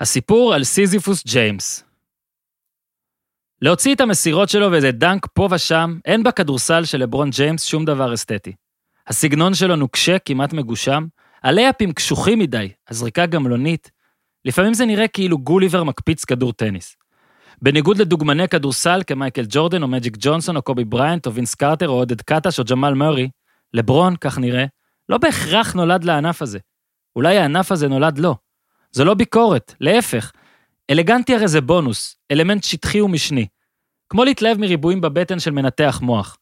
הסיפור על סיזיפוס ג'יימס. להוציא את המסירות שלו ואיזה דאנק פה ושם, אין בכדורסל של לברון ג'יימס שום דבר אסתטי. הסגנון שלו נוקשה, כמעט מגושם, הלייאפים קשוחים מדי, הזריקה גמלונית. לפעמים זה נראה כאילו גוליבר מקפיץ כדור טניס. בניגוד לדוגמני כדורסל כמייקל ג'ורדן או מג'יק ג'ונסון או קובי בריינט או וינס קרטר או עודד קטש או ג'מאל מורי, לברון, כך נראה, לא בהכרח נולד לענף הזה. אולי הענף הזה נולד לו. זו לא ביקורת, להפך. אלגנטי הרי זה בונוס, אלמנט שטחי ומשני. כמו להתלהב מריבועים בבטן של מנתח מוח.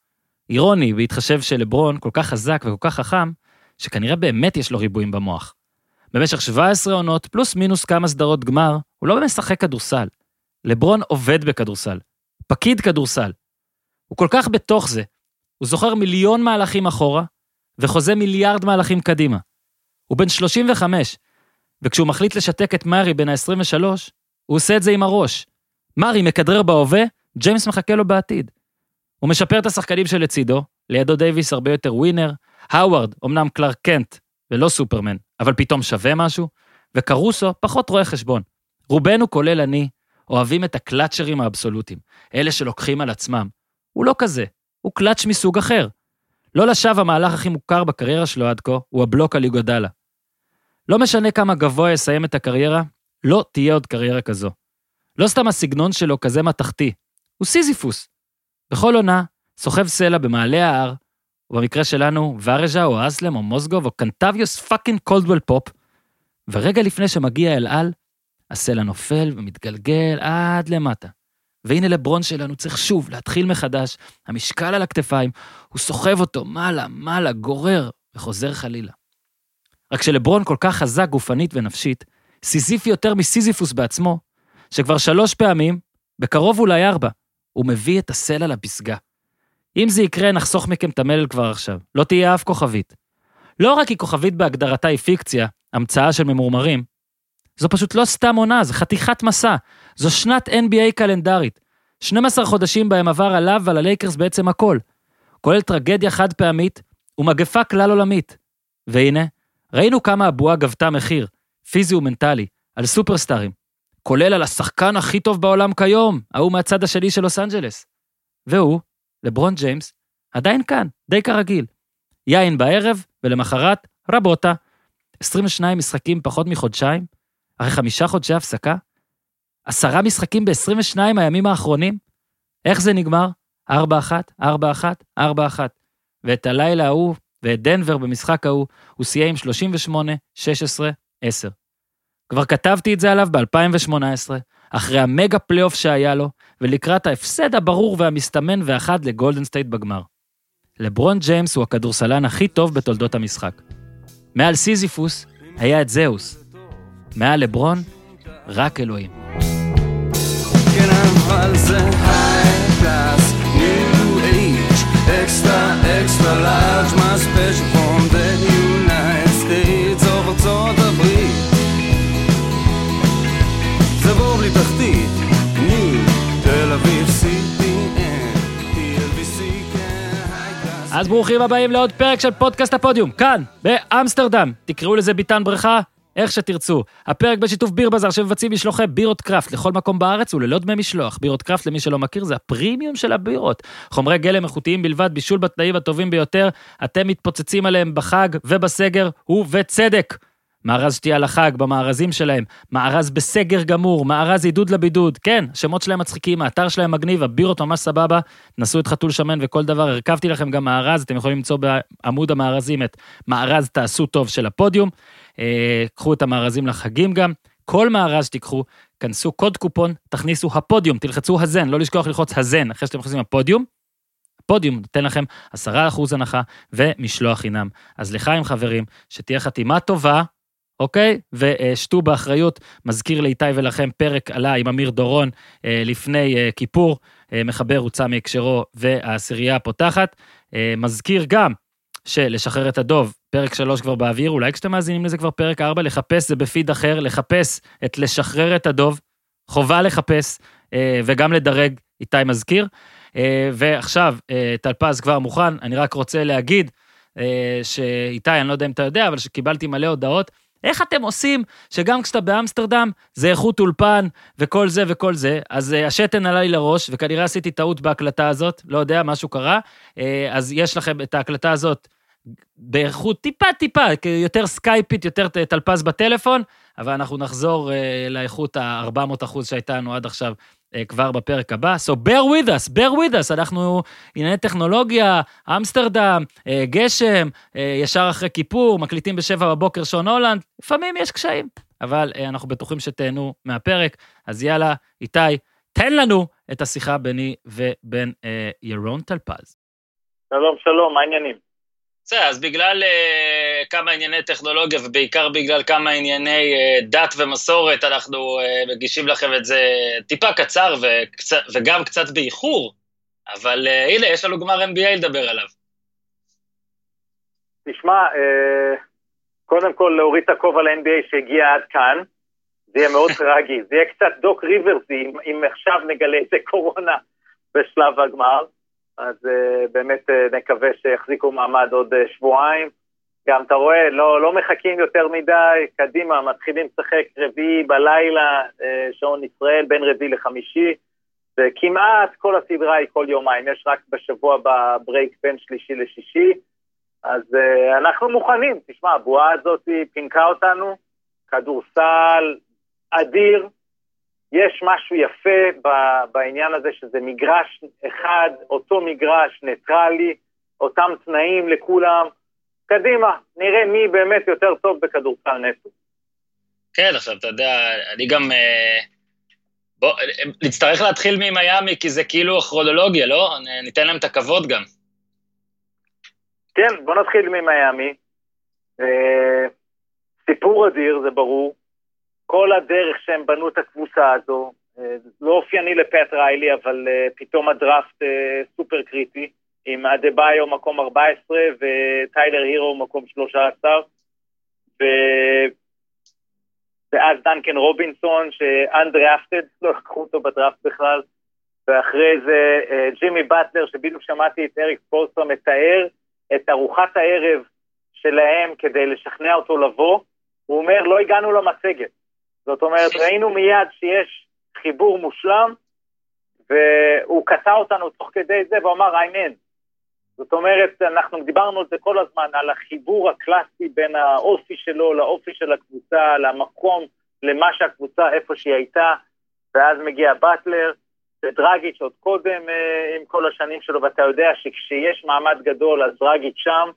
אירוני, בהתחשב שלברון כל כך חזק וכל כך חכם, שכנראה באמת יש לו ריבועים במוח. במשך 17 עונות, פלוס מינוס כמה סדרות גמר, הוא לא משחק כדורסל. לברון עובד בכדורסל. פקיד כדורסל. הוא כל כך בתוך זה, הוא זוכר מיליון מהלכים אחורה, וחוזה מיליארד מהלכים קדימה. הוא בן 35, וכשהוא מחליט לשתק את מארי בן ה-23, הוא עושה את זה עם הראש. מארי מכדרר בהווה, ג'יימס מחכה לו בעתיד. הוא משפר את השחקנים שלצידו, לידו דייוויס הרבה יותר ווינר, האווארד, אמנם קלארק קנט ולא סופרמן, אבל פתאום שווה משהו, וקרוסו פחות רואה חשבון. רובנו, כולל אני, אוהבים את הקלאצ'רים האבסולוטיים, אלה שלוקחים על עצמם. הוא לא כזה, הוא קלאץ' מסוג אחר. לא לשווא המהלך הכי מוכר בקריירה שלו עד כה, הוא הבלוק על איגודלה. לא משנה כמה גבוה יסיים את הקריירה, לא תהיה עוד קריירה כזו. לא סתם הסגנון שלו כזה מתכתי, הוא סיזיפוס. בכל עונה, סוחב סלע במעלה ההר, ובמקרה שלנו, ורז'או או האסלם או מוזגוב או קנטביוס fucking קולדוול פופ, ורגע לפני שמגיע אל על, הסלע נופל ומתגלגל עד למטה. והנה לברון שלנו צריך שוב להתחיל מחדש, המשקל על הכתפיים, הוא סוחב אותו מעלה, מעלה, גורר, וחוזר חלילה. רק שלברון כל כך חזק גופנית ונפשית, סיזיפי יותר מסיזיפוס בעצמו, שכבר שלוש פעמים, בקרוב אולי ארבע, הוא מביא את הסלע לפסגה. אם זה יקרה, נחסוך מכם את המלל כבר עכשיו. לא תהיה אף כוכבית. לא רק כי כוכבית בהגדרתה היא פיקציה, המצאה של ממורמרים, זו פשוט לא סתם עונה, זו חתיכת מסע. זו שנת NBA קלנדרית. 12 חודשים בהם עבר עליו ועל הלייקרס בעצם הכל. כולל טרגדיה חד פעמית ומגפה כלל עולמית. והנה, ראינו כמה הבועה גבתה מחיר, פיזי ומנטלי, על סופרסטארים. כולל על השחקן הכי טוב בעולם כיום, ההוא מהצד השני של לוס אנג'לס. והוא, לברון ג'יימס, עדיין כאן, די כרגיל. יין בערב, ולמחרת, רבוטה. 22 משחקים פחות מחודשיים, אחרי חמישה חודשי הפסקה? עשרה משחקים ב-22 הימים האחרונים? איך זה נגמר? 4-1, 4-1, 4-1. ואת הלילה ההוא ואת דנבר במשחק ההוא, הוא סיים עם 38, 16, 10. כבר כתבתי את זה עליו ב-2018, אחרי המגה פלייאוף שהיה לו, ולקראת ההפסד הברור והמסתמן והחד לגולדן סטייט בגמר. לברון ג'יימס הוא הכדורסלן הכי טוב בתולדות המשחק. מעל סיזיפוס היה את זאוס, מעל לברון, רק אלוהים. כן, high-class, age, extra, extra large, אז ברוכים הבאים לעוד פרק של פודקאסט הפודיום, כאן, באמסטרדם. תקראו לזה ביטן בריכה, איך שתרצו. הפרק בשיתוף ביר בזאר שמבצעים משלוחי בירות קראפט לכל מקום בארץ וללא דמי משלוח. בירות קראפט, למי שלא מכיר, זה הפרימיום של הבירות. חומרי גלם איכותיים בלבד, בישול בתנאים הטובים ביותר, אתם מתפוצצים עליהם בחג ובסגר, ובצדק. מארז שתייה לחג במארזים שלהם, מארז בסגר גמור, מארז עידוד לבידוד, כן, השמות שלהם מצחיקים, האתר שלהם מגניב, הבירות ממש סבבה, נסו את חתול שמן וכל דבר, הרכבתי לכם גם מארז, אתם יכולים למצוא בעמוד המארזים את מארז תעשו טוב של הפודיום. אה, קחו את המארזים לחגים גם. כל מארז שתיקחו, כנסו קוד קופון, תכניסו הפודיום, תלחצו הזן, לא לשכוח ללחוץ הזן אחרי שאתם נכנסים הפודיום. הפודיום נותן לכם 10% הנחה ומשלוח חינם. אז לחיים חברים, שתהיה חתימה טובה, אוקיי? ושתו באחריות, מזכיר לאיתי ולכם פרק עלה עם אמיר דורון אה, לפני אה, כיפור, מחבר הוצא מהקשרו והעשירייה הפותחת. מזכיר גם שלשחרר את הדוב, פרק 3 כבר באוויר, אולי כשאתם מאזינים לזה כבר פרק 4, לחפש זה בפיד אחר, לחפש את לשחרר את הדוב, חובה לחפש אה, וגם לדרג, איתי מזכיר. אה, ועכשיו, אה, טלפז כבר מוכן, אני רק רוצה להגיד שאיתי, אני לא יודע אם אתה יודע, אבל שקיבלתי מלא הודעות, איך אתם עושים שגם כשאתה באמסטרדם זה איכות אולפן וכל זה וכל זה, אז uh, השתן עליי לראש, וכנראה עשיתי טעות בהקלטה הזאת, לא יודע, משהו קרה, uh, אז יש לכם את ההקלטה הזאת באיכות טיפה טיפה, יותר סקייפית, יותר תלפז בטלפון, אבל אנחנו נחזור uh, לאיכות ה-400 אחוז שהייתה לנו עד עכשיו כבר בפרק הבא. So bear with us, bear with us, אנחנו ענייני טכנולוגיה, אמסטרדם, uh, גשם, uh, ישר אחרי כיפור, מקליטים בשבע בבוקר שעון הולנד, לפעמים יש קשיים, אבל אנחנו בטוחים שתהנו מהפרק, אז יאללה, איתי, תן לנו את השיחה ביני ובין ירון טלפז. שלום, שלום, מה העניינים? בסדר, אז בגלל uh, כמה ענייני טכנולוגיה, ובעיקר בגלל כמה ענייני uh, דת ומסורת, אנחנו uh, מגישים לכם את זה טיפה קצר וקצ... וגם קצת באיחור, אבל uh, הנה, יש לנו גמר NBA לדבר עליו. תשמע, uh, קודם כל להוריד את הכובע ל-NBA שהגיע עד כאן, זה יהיה מאוד טרגי, זה יהיה קצת דוק ריברסי, אם, אם עכשיו נגלה איזה קורונה בשלב הגמר. אז uh, באמת uh, נקווה שיחזיקו מעמד עוד uh, שבועיים. גם אתה רואה, לא, לא מחכים יותר מדי, קדימה, מתחילים לשחק רביעי בלילה, uh, שעון ישראל, בין רביעי לחמישי, וכמעט כל הסדרה היא כל יומיים, יש רק בשבוע בברייק בין שלישי לשישי, אז uh, אנחנו מוכנים, תשמע, הבועה הזאת פינקה אותנו, כדורסל אדיר, יש משהו יפה בעניין הזה שזה מגרש אחד, אותו מגרש ניטרלי, אותם תנאים לכולם. קדימה, נראה מי באמת יותר טוב בכדורסל נטו. כן, עכשיו, אתה יודע, אני גם... אה, בוא, נצטרך להתחיל ממיאמי, כי זה כאילו הכרונולוגיה, לא? ניתן להם את הכבוד גם. כן, בוא נתחיל ממיאמי. אה, סיפור אדיר, זה ברור. כל הדרך שהם בנו את הקבוצה הזו, אה, לא אופייני לפט ריילי, אבל אה, פתאום הדראפט אה, סופר קריטי, עם אדה ביו מקום 14 וטיילר הירו מקום 13, ו... ואז דנקן רובינסון, שאנדרפטד, לא לקחו אותו בדראפט בכלל, ואחרי זה ג'ימי באטלר, שבדיוק שמעתי את אריק ספורסטר מתאר את ארוחת הערב שלהם כדי לשכנע אותו לבוא, הוא אומר, לא הגענו למצגת. זאת אומרת, ראינו מיד שיש חיבור מושלם, והוא קטע אותנו תוך כדי זה והוא אמר, I'm in. זאת אומרת, אנחנו דיברנו על זה כל הזמן, על החיבור הקלאסי בין האופי שלו לאופי של הקבוצה, למקום, למה שהקבוצה, איפה שהיא הייתה, ואז מגיע באטלר, ודרגיץ' עוד קודם אה, עם כל השנים שלו, ואתה יודע שכשיש מעמד גדול, אז דרגיץ' שם,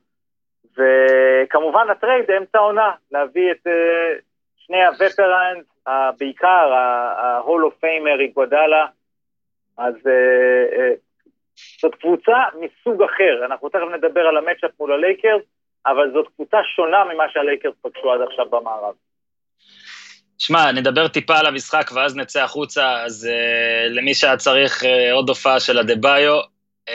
וכמובן ה trade אמצע העונה, להביא את אה, שני ה veterans, בעיקר ה-Hall of Famer איגוודאלה, אז uh, uh, זאת קבוצה מסוג אחר, אנחנו תכף נדבר על ה matchup מול הלייקרס, אבל זאת קבוצה שונה ממה שהלייקרס פגשו עד עכשיו במערב. שמע, נדבר טיפה על המשחק ואז נצא החוצה, אז uh, למי שהיה צריך uh, עוד הופעה של הדה-ביו, uh,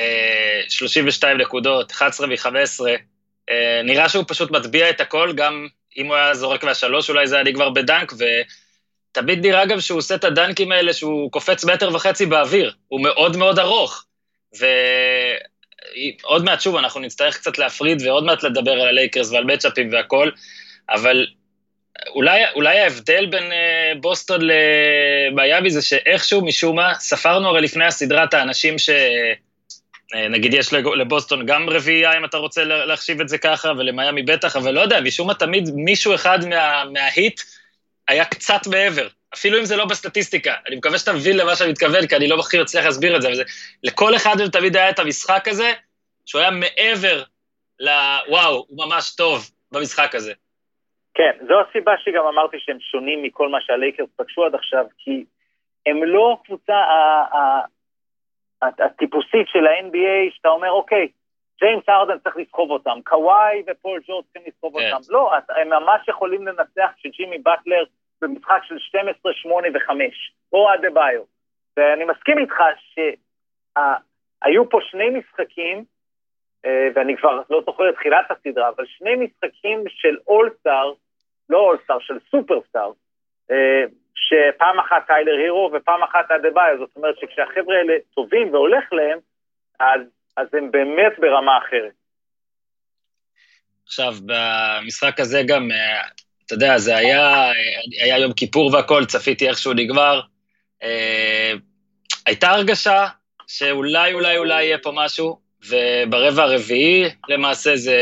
32 נקודות, 11 מ-15, uh, נראה שהוא פשוט מטביע את הכל, גם אם הוא היה זורק מהשלוש, אולי זה היה נגמר בדנק, ותמיד נראה גם שהוא עושה את הדנקים האלה שהוא קופץ מטר וחצי באוויר, הוא מאוד מאוד ארוך. ועוד מעט, שוב, אנחנו נצטרך קצת להפריד ועוד מעט לדבר על הלייקרס ועל מצ'אפים והכל, אבל אולי, אולי ההבדל בין uh, בוסטון למיאמי זה שאיכשהו, משום מה, ספרנו הרי לפני הסדרה את האנשים ש... אה, נגיד יש לבוסטון גם רביעייה, אם אתה רוצה להחשיב את זה ככה, ולמיאמי בטח, אבל לא יודע, משום מה תמיד מישהו אחד מה, מההיט היה קצת מעבר, אפילו אם זה לא בסטטיסטיקה. אני מקווה שאתה מבין למה שאני מתכוון, כי אני לא הכי מצליח להסביר את זה, אבל זה, לכל אחד מהם תמיד היה את המשחק הזה, שהוא היה מעבר לוואו, הוא ממש טוב במשחק הזה. כן, זו הסיבה שגם אמרתי שהם שונים מכל מה שהלייקרס פגשו עד עכשיו, כי הם לא קבוצה, הטיפוסית של ה-NBA, שאתה אומר, אוקיי, ג'יימס ארדן צריך לסחוב אותם, קוואי ופול ג'ורד צריכים לסחוב כן. אותם. לא, הם ממש יכולים לנצח שג'ימי באטלר במשחק של 12, 8 ו-5, או עד ביו. ואני מסכים איתך שהיו פה שני משחקים, אה, ואני כבר לא זוכר את תחילת הסדרה, אבל שני משחקים של אולסטאר, לא אולסטאר, של סופרסטאר, אה, שפעם אחת טיילר הירו ופעם אחת אדה-ביו, זאת אומרת שכשהחבר'ה האלה טובים והולך להם, אז, אז הם באמת ברמה אחרת. עכשיו, במשחק הזה גם, אה, אתה יודע, זה היה, היה יום כיפור והכל, צפיתי איך שהוא נגמר. הייתה הרגשה שאולי, אולי, אולי יהיה פה משהו, וברבע הרביעי למעשה זה,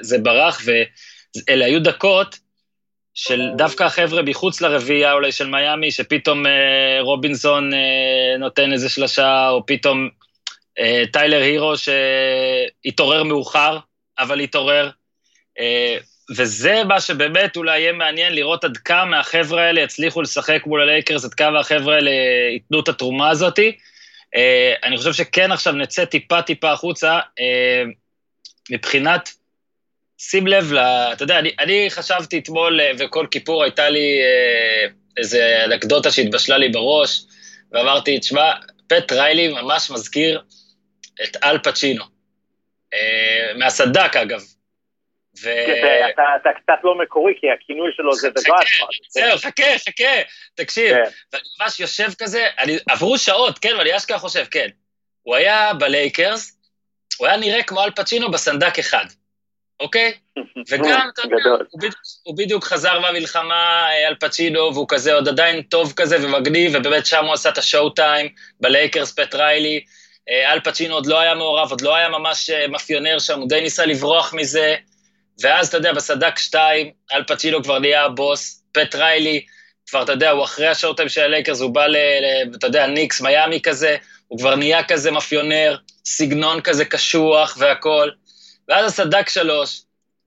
זה ברח, ואלה היו דקות של דווקא החבר'ה מחוץ לרביעייה אולי של מיאמי, שפתאום אה, רובינסון אה, נותן איזה שלושה, או פתאום אה, טיילר הירו שהתעורר מאוחר, אבל התעורר. אה, וזה מה שבאמת אולי יהיה מעניין לראות עד כמה החבר'ה האלה יצליחו לשחק מול הלייקרס, עד כמה החבר'ה האלה ייתנו את התרומה הזאתי. אה, אני חושב שכן עכשיו נצא טיפה-טיפה החוצה, אה, מבחינת, שים לב, ל, אתה יודע, אני, אני חשבתי אתמול, אה, וכל כיפור הייתה לי איזה אנקדוטה שהתבשלה לי בראש, ואמרתי, תשמע, פט ריילי ממש מזכיר את אל פצ'ינו. מהסדק, אגב, ו... אתה, אתה קצת לא מקורי, כי הכינוי שלו זה The Godfather. זהו, חכה, חכה, תקשיב. כן. ואני ממש יושב כזה, אני, עברו שעות, כן, ואני אשכרה חושב, כן. הוא היה בלייקרס, הוא היה נראה כמו אל פצ'ינו בסנדק אחד, אוקיי? וגם, אתה יודע, הוא, הוא בדיוק חזר מהמלחמה, אל פצ'ינו, והוא כזה עוד עדיין טוב כזה ומגניב, ובאמת שם הוא עשה את השואו טיים, בלייקרס פט ריילי. אל פצ'ינו עוד לא היה מעורב, עוד לא היה ממש אה, מאפיונר שם, הוא די ניסה לברוח מזה. ואז, אתה יודע, בסנדק 2, אל פצ'ינו כבר נהיה הבוס, פט ריילי, כבר, אתה יודע, הוא אחרי השעות של הלייקרס, הוא בא. ל אתה יודע, ניקס, מיאמי כזה, הוא כבר נהיה כזה מאפיונר, סגנון כזה קשוח והכול. ואז הסנדק 3,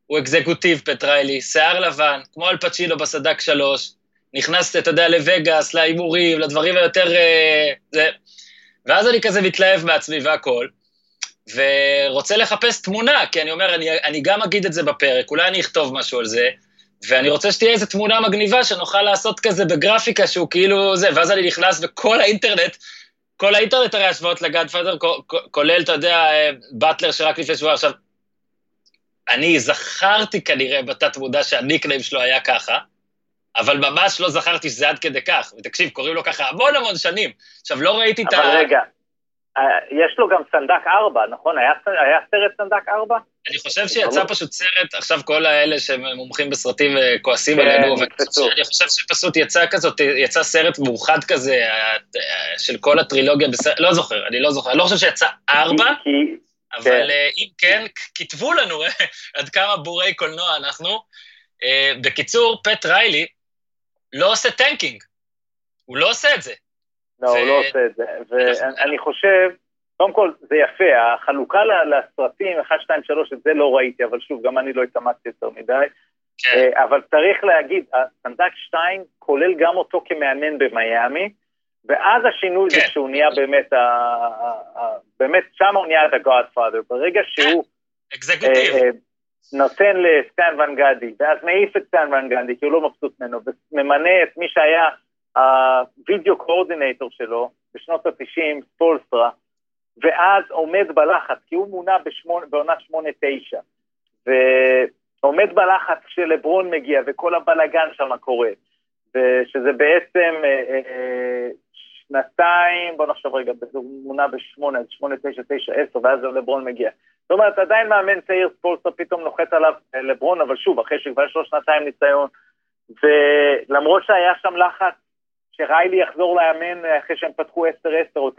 הוא executive, פט ריילי, שיער לבן, כמו אל פצ'ינו בסנדק 3, נכנס, אתה יודע, לווגאס, להימורים, לדברים היותר... אה, זה. ואז אני כזה מתלהב מעצמי והכול, ורוצה לחפש תמונה, כי אני אומר, אני, אני גם אגיד את זה בפרק, אולי אני אכתוב משהו על זה, ואני רוצה שתהיה איזו תמונה מגניבה שנוכל לעשות כזה בגרפיקה שהוא כאילו זה, ואז אני נכנס וכל האינטרנט, כל האינטרנט הרי השוואות לגאדפאדר, כולל, אתה יודע, באטלר שרק לפני שבוע עכשיו, אני זכרתי כנראה בתת מודע שהניקניים שלו היה ככה, אבל ממש לא זכרתי שזה עד כדי כך. ותקשיב, קוראים לו ככה המון המון שנים. עכשיו, לא ראיתי את ה... אבל רגע, אה, יש לו גם סנדק 4, נכון? היה, היה סרט סנדק 4? אני חושב שיצא פשוט סרט, עכשיו כל האלה שהם מומחים בסרטים וכועסים כן, עלינו, אני חושב שפשוט יצא כזאת, יצא סרט מאוחד כזה אה, של כל הטרילוגיה, בסרט, לא זוכר, אני לא זוכר, אני לא חושב שיצא 4, אבל כן. אה, אם כן, כתבו לנו עד כמה בורי קולנוע אנחנו. בקיצור, פט ריילי לא עושה tanking, הוא לא עושה את זה. לא, הוא לא עושה את זה. ואני חושב, קודם כל, זה יפה, החלוקה לסרטים, 1, 2, 3, את זה לא ראיתי, אבל שוב, גם אני לא התאמצתי יותר מדי. כן. אה, אבל צריך להגיד, הסנדק 2 כולל גם אותו כמאמן במיאמי, ואז השינוי כן. זה שהוא נהיה באמת, באמת, שם הוא נהיה The Godfather. ברגע שהוא... אקזקוטיב. אה, אה, נותן לסטן ון גדי, ואז מעיף את סטן ון גדי, כי הוא לא מבסוט ממנו, וממנה את מי שהיה הווידאו קורדינטור שלו בשנות ה-90, ספולסטרה, ואז עומד בלחץ, כי הוא מונה בעונה 8-9, ועומד בלחץ כשלברון מגיע וכל הבלגן שם קורה, ושזה בעצם אה, אה, שנתיים, בוא נחשוב רגע, הוא מונה בשמונה, שמונה, תשע, תשע, עשר, ואז לברון מגיע. זאת אומרת, עדיין מאמן צעיר ספולסטרה פתאום נוחת עליו אה, לברון, אבל שוב, אחרי שכבר יש לו שנתיים ניסיון, ולמרות שהיה שם לחץ שריילי יחזור לאמן אחרי שהם פתחו 10-10 או 9-10,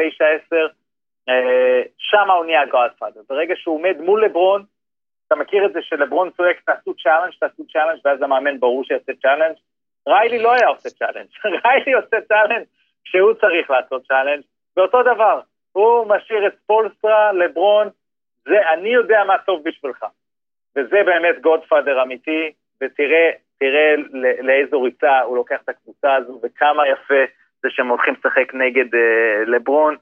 אה, שם הוא נהיה Godfather. ברגע שהוא עומד מול לברון, אתה מכיר את זה שלברון צועק, תעשו challenge, תעשו challenge, ואז המאמן ברור שיעשה challenge. ריילי לא היה עושה challenge, ריילי עושה challenge כשהוא צריך לעשות challenge, ואותו דבר, הוא משאיר את ספולסטרה, לברון, זה, אני יודע מה טוב בשבילך. וזה באמת Godfather אמיתי, ותראה תראה לאיזו ריצה הוא לוקח את הקבוצה הזו וכמה יפה זה שהם הולכים לשחק נגד אה, לברון.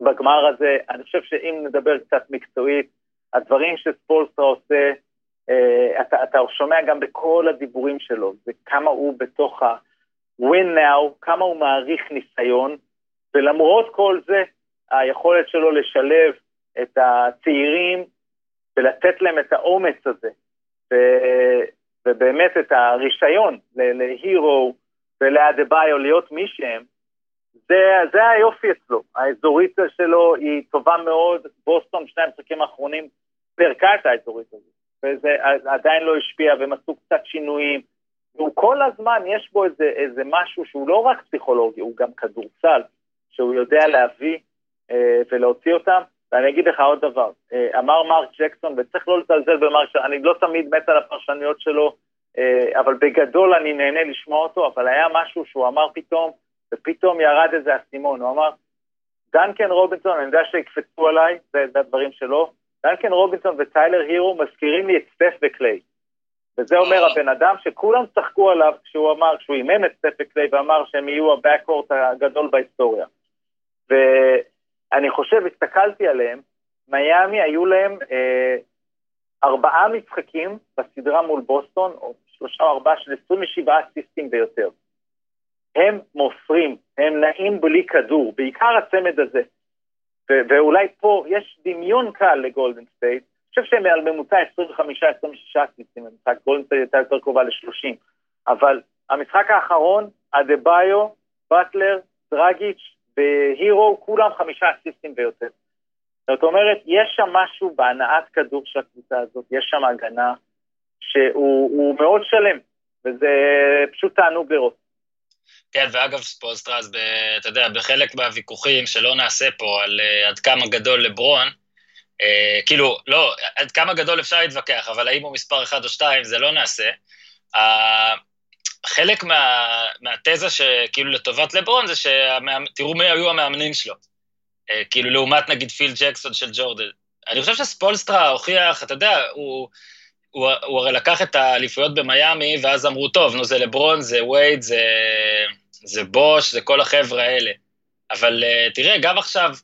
בגמר הזה, אני חושב שאם נדבר קצת מקצועית, הדברים שספולסטרה עושה, אתה, אתה שומע גם בכל הדיבורים שלו, וכמה הוא בתוך ה-win now, כמה הוא מעריך ניסיון, ולמרות כל זה, היכולת שלו לשלב את הצעירים ולתת להם את האומץ הזה. ובאמת את הרישיון להירו ולאדה-ביו להיות מי שהם, זה, זה היופי אצלו. האזורית שלו היא טובה מאוד, בוסטון, שני המשחקים האחרונים, פירקה את האזורית הזאת, וזה עדיין לא השפיע, והם עשו קצת שינויים, הוא כל הזמן, יש בו איזה, איזה משהו שהוא לא רק פסיכולוגי, הוא גם כדורסל, שהוא יודע להביא אה, ולהוציא אותם. ואני אגיד לך עוד דבר, אה, אמר מרק ג'קסון, וצריך לא לזלזל במרק ג'קסון, אני לא תמיד מת על הפרשנויות שלו, אה, אבל בגדול אני נהנה לשמוע אותו, אבל היה משהו שהוא אמר פתאום, ופתאום ירד איזה אסימון, הוא אמר, דנקן רובינסון, אני יודע שיקפצו עליי, זה, הדברים שלו, דנקן רובינסון וטיילר הירו מזכירים לי את סטף וקליי. וזה אומר הבן אדם שכולם צחקו עליו כשהוא אמר, כשהוא אימן את סטף וקליי ואמר שהם יהיו ה backcourt הגדול בהיסטוריה. ואני חושב, הסתכלתי עליהם, מיאמי היו להם אה, ארבעה משחקים בסדרה מול בוסטון, או שלושה או ארבעה של 27 אסיסטים ויותר. הם מוסרים, הם נעים בלי כדור, בעיקר הצמד הזה. ואולי פה יש דמיון קל לגולדן סטייט, אני חושב שהם על ממוצע 25-26 אסיסטים, המשחק גולדן סטייט הייתה יותר קרובה ל-30, אבל המשחק האחרון, אדבאיו, באטלר, דרגיץ' והירו, כולם חמישה אסיסטים ויותר. זאת אומרת, יש שם משהו בהנעת כדור של הקבוצה הזאת, יש שם הגנה שהוא מאוד שלם, וזה פשוט תענוג לראות. כן, ואגב, ספולסטרס, אתה יודע, בחלק מהוויכוחים שלא נעשה פה על uh, עד כמה גדול לברון, uh, כאילו, לא, עד כמה גדול אפשר להתווכח, אבל האם הוא מספר 1 או 2, זה לא נעשה. Uh, חלק מה, מהתזה שכאילו לטובת לברון זה שתראו מי היו המאמנים שלו. Uh, כאילו, לעומת נגיד פיל ג'קסון של ג'ורדן. אני חושב שספולסטרה הוכיח, אתה יודע, הוא... הוא, הוא הרי לקח את האליפויות במיאמי, ואז אמרו, טוב, נו, זה לברון, זה וייד, זה, זה בוש, זה כל החבר'ה האלה. אבל uh, תראה, גם עכשיו,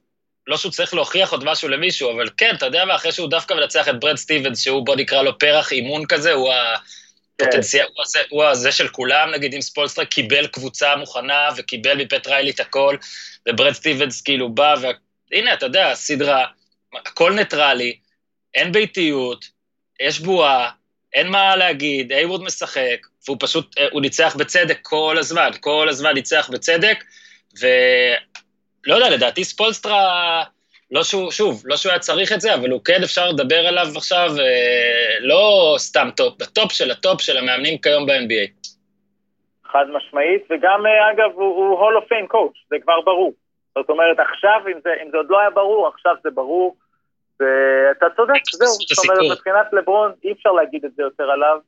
לא שהוא צריך להוכיח עוד משהו למישהו, אבל כן, אתה יודע מה, אחרי שהוא דווקא מנצח את ברד סטיבנס, שהוא, בוא נקרא לו פרח אימון כזה, הוא הפוטנציאל, כן. הוא, הזה, הוא הזה של כולם, נגיד, אם ספולסטרה קיבל קבוצה מוכנה, וקיבל מפט ריילי את הכל, וברד סטיבנס כאילו בא, והנה, אתה יודע, סדרה, הכל ניטרלי, אין ביתיות, יש בועה, אין מה להגיד, הייוורד משחק, והוא פשוט, הוא ניצח בצדק כל הזמן, כל הזמן ניצח בצדק, ולא יודע, לדעתי ספולסטרה, לא שהוא, שוב, לא שהוא היה צריך את זה, אבל הוא כן אפשר לדבר עליו עכשיו, אה, לא סתם טופ, בטופ של הטופ של המאמנים כיום ב-NBA. חד משמעית, וגם, אה, אגב, הוא Hall of Fame coach, זה כבר ברור. זאת אומרת, עכשיו, אם זה, אם זה עוד לא היה ברור, עכשיו זה ברור. ואתה צודק, זהו, זאת אומרת, מבחינת לברון אי אפשר להגיד את זה יותר עליו,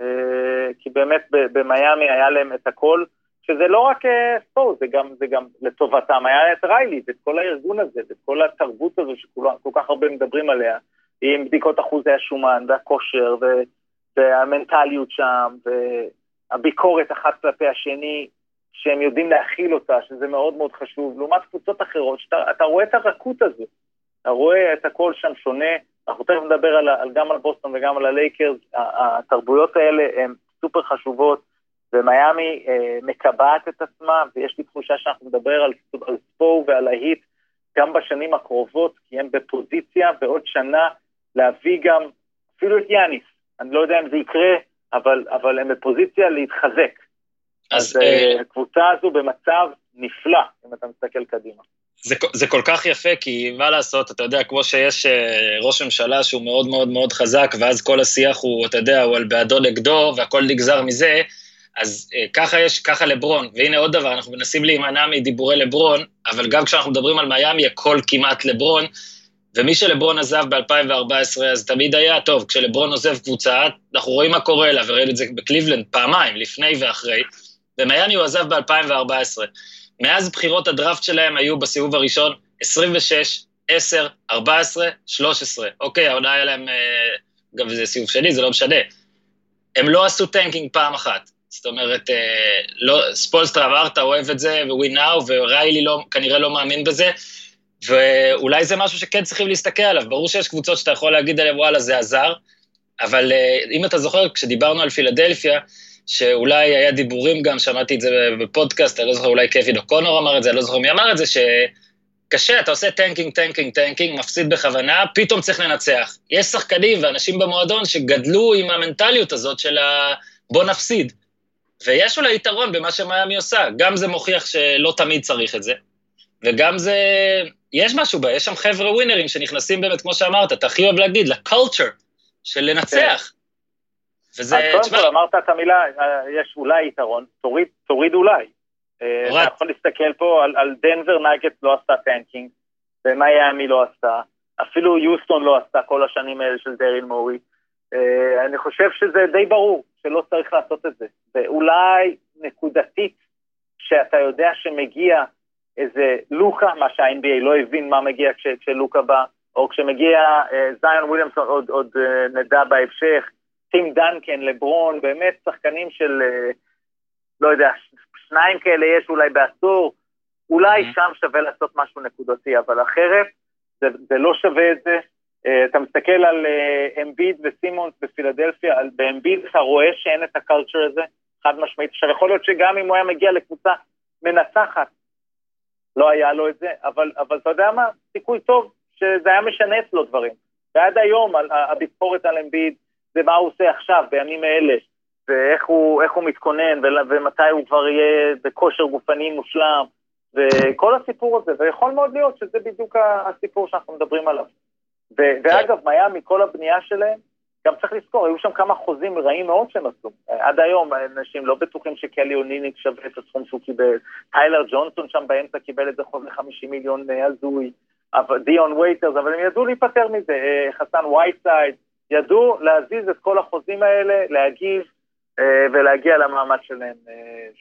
אה, כי באמת במיאמי היה להם את הכל, שזה לא רק אה, ספורט, זה גם, זה גם לטובתם, היה את ריילי ואת כל הארגון הזה, ואת כל התרבות הזו שכל כך הרבה מדברים עליה, עם בדיקות אחוזי השומן והכושר והמנטליות שם, והביקורת אחת כלפי השני, שהם יודעים להכיל אותה, שזה מאוד מאוד חשוב, לעומת קבוצות אחרות, שאתה רואה את הרכות הזו. אתה רואה את הכל שם שונה, אנחנו תכף נדבר על, על, גם על בוסטון וגם על הלייקרס, התרבויות האלה הן סופר חשובות, ומיאמי אה, מקבעת את עצמה, ויש לי תחושה שאנחנו נדבר על, על ספו ועל ההיט גם בשנים הקרובות, כי הם בפוזיציה בעוד שנה להביא גם אפילו את יאניס. אני לא יודע אם זה יקרה, אבל, אבל הם בפוזיציה להתחזק. אז, אז אה... הקבוצה הזו במצב נפלא, אם אתה מסתכל קדימה. זה, זה כל כך יפה, כי מה לעשות, אתה יודע, כמו שיש uh, ראש ממשלה שהוא מאוד מאוד מאוד חזק, ואז כל השיח הוא, אתה יודע, הוא על בעדו נגדו, והכל נגזר מזה, אז uh, ככה יש, ככה לברון. והנה עוד דבר, אנחנו מנסים להימנע מדיבורי לברון, אבל גם כשאנחנו מדברים על מיאמי, הכל כמעט לברון, ומאז שלברון עזב ב-2014, אז תמיד היה, טוב, כשלברון עוזב קבוצה, אנחנו רואים מה קורה לה, וראינו את זה בקליבלנד פעמיים, לפני ואחרי, ומיאמי הוא עזב ב-2014. מאז בחירות הדראפט שלהם היו בסיבוב הראשון 26, 10, 14, 13. אוקיי, העונה היה להם, אה, גם זה סיבוב שני, זה לא משנה. הם לא עשו tanking פעם אחת. זאת אומרת, אה, לא, ספולסטרה אמרת, אוהב את זה, ו-we now, וריילי לא, כנראה לא מאמין בזה, ואולי זה משהו שכן צריכים להסתכל עליו. ברור שיש קבוצות שאתה יכול להגיד עליהן, וואלה, זה עזר, אבל אה, אם אתה זוכר, כשדיברנו על פילדלפיה, שאולי היה דיבורים גם, שמעתי את זה בפודקאסט, אני לא זוכר, אולי קווין אוקונור אמר את זה, אני לא זוכר מי אמר את זה, שקשה, אתה עושה tanking, tanking, tanking, מפסיד בכוונה, פתאום צריך לנצח. יש שחקנים ואנשים במועדון שגדלו עם המנטליות הזאת של ה... בוא נפסיד. ויש אולי יתרון במה שמיאמי עושה, גם זה מוכיח שלא תמיד צריך את זה, וגם זה, יש משהו בה, יש שם חבר'ה ווינרים שנכנסים באמת, כמו שאמרת, אתה הכי אוהב להגיד, ל culture של לנצח. וזה, אז קודם כל אמרת את המילה, יש אולי יתרון, תוריד, תוריד אולי. אתה יכול להסתכל פה על, על דנבר נאגטס לא עשתה tanking, ומיאמי לא עשתה, אפילו יוסטון לא עשתה כל השנים האלה של דריל מורי. Uh, אני חושב שזה די ברור שלא צריך לעשות את זה. ואולי נקודתית, שאתה יודע שמגיע איזה לוקה, מה שה-NBA לא הבין מה מגיע כש, כשלוקה בא, או כשמגיע uh, זיון וויליאמסון, עוד, עוד uh, נדע בהמשך, טים דנקן, לברון, באמת שחקנים של, uh, לא יודע, שניים כאלה יש אולי בעשור, אולי mm-hmm. שם שווה לעשות משהו נקודתי, אבל אחרת זה, זה לא שווה את זה. Uh, אתה מסתכל על uh, אמביד וסימונס בפילדלפיה, באמביד אתה רואה שאין את הקלצ'ר הזה, חד משמעית. עכשיו, יכול להיות שגם אם הוא היה מגיע לקבוצה מנצחת, לא היה לו את זה, אבל, אבל אתה יודע מה, סיכוי טוב שזה היה משנה אצלו דברים. ועד היום הביקורת על אמביד זה מה הוא עושה עכשיו, בימים האלה, ואיך הוא, הוא מתכונן, ומתי הוא כבר יהיה בכושר גופני מושלם, וכל הסיפור הזה, ויכול מאוד להיות שזה בדיוק הסיפור שאנחנו מדברים עליו. ו- ואגב, מיאמי, כל הבנייה שלהם, גם צריך לזכור, היו שם כמה חוזים רעים מאוד שהם עשו. עד היום אנשים לא בטוחים שקלי אוליניק שווה את הסכום שהוא קיבל. טיילר ג'ונסון שם באמצע קיבל איזה חוזה 50 מיליון אה, הזוי. דיון וייטרס, אבל הם ידעו להיפטר מזה. אה, חסן וייטסייד, ידעו להזיז את כל החוזים האלה, להגיב אה, ולהגיע למעמד שלהם,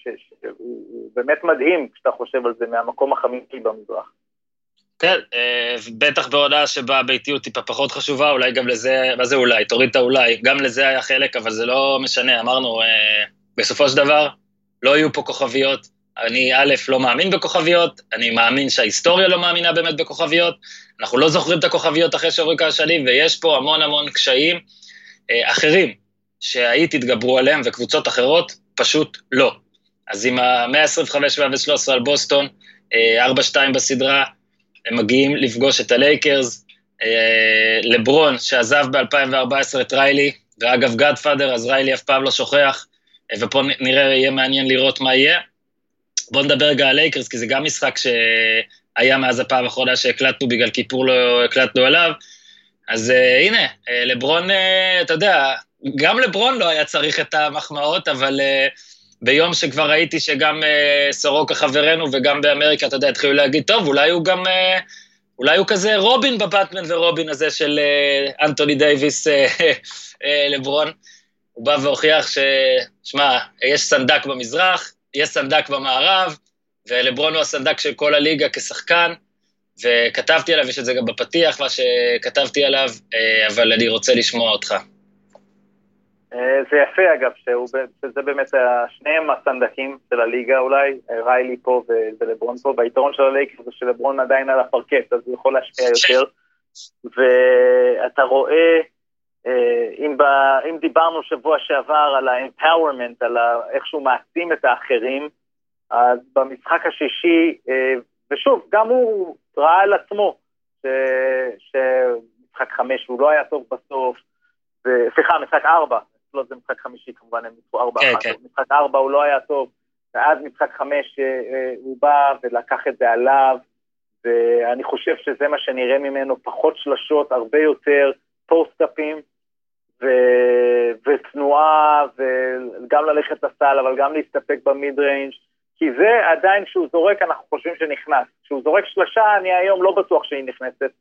שהוא באמת מדהים כשאתה חושב על זה, מהמקום החמישי במזרח. כן, אה, בטח בעונה שבה הביתיות טיפה פחות חשובה, אולי גם לזה, מה זה אולי? תוריד את האולי, גם לזה היה חלק, אבל זה לא משנה, אמרנו, אה, בסופו של דבר, לא יהיו פה כוכביות. אני א', לא מאמין בכוכביות, אני מאמין שההיסטוריה לא מאמינה באמת בכוכביות, אנחנו לא זוכרים את הכוכביות אחרי שעוברים כמה שנים, ויש פה המון המון קשיים אה, אחרים שהיית תתגברו עליהם, וקבוצות אחרות פשוט לא. אז עם ה-125 וה-13 על בוסטון, 4-2 בסדרה, הם מגיעים לפגוש את הלייקרס, אה, לברון שעזב ב-2014 את ריילי, ואגב Godfather, אז ריילי אף פעם לא שוכח, אה, ופה נראה, יהיה מעניין לראות מה יהיה. בואו נדבר רגע על לייקרס, כי זה גם משחק שהיה מאז הפעם האחרונה שהקלטנו, בגלל כיפור לא הקלטנו עליו. אז אה, הנה, אה, לברון, אה, אתה יודע, גם לברון לא היה צריך את המחמאות, אבל אה, ביום שכבר ראיתי שגם אה, סורוקה חברנו וגם באמריקה, אתה יודע, התחילו להגיד, טוב, אולי הוא גם, אה, אולי הוא כזה רובין בבטמן ורובין הזה של אה, אנטוני דייוויס uh, uh, לברון. הוא בא והוכיח ש... שמע, יש סנדק במזרח, יש סנדק במערב, ולברון הוא הסנדק של כל הליגה כשחקן, וכתבתי עליו, יש את זה גם בפתיח, מה שכתבתי עליו, אבל אני רוצה לשמוע אותך. אה, זה יפה אגב, שהוא, שזה באמת שניהם הסנדקים של הליגה אולי, ריילי פה ולברון פה, והיתרון של הלייקר זה שלברון עדיין על הפרקט, אז הוא יכול להשפיע יותר. ואתה רואה, אה, אם, ב, אם דיברנו שבוע שעבר על ה-empowerment, על איך שהוא מעצים את האחרים, אז במשחק השישי, אה, ושוב, גם הוא ראה על עצמו שמשחק חמש הוא לא היה טוב בסוף, סליחה, משחק ארבע, אצלו זה משחק חמישי כמובן, הם ניצחו ארבע כן, אחת, כן. משחק ארבע הוא לא היה טוב, ואז משחק חמש אה, אה, הוא בא ולקח את זה עליו, ואני חושב שזה מה שנראה ממנו, פחות שלשות, הרבה יותר פוסט-אפים, ו- ותנועה, וגם ללכת לסל, אבל גם להסתפק במיד ריינג', כי זה עדיין כשהוא זורק, אנחנו חושבים שנכנס. כשהוא זורק שלושה, אני היום לא בטוח שהיא נכנסת,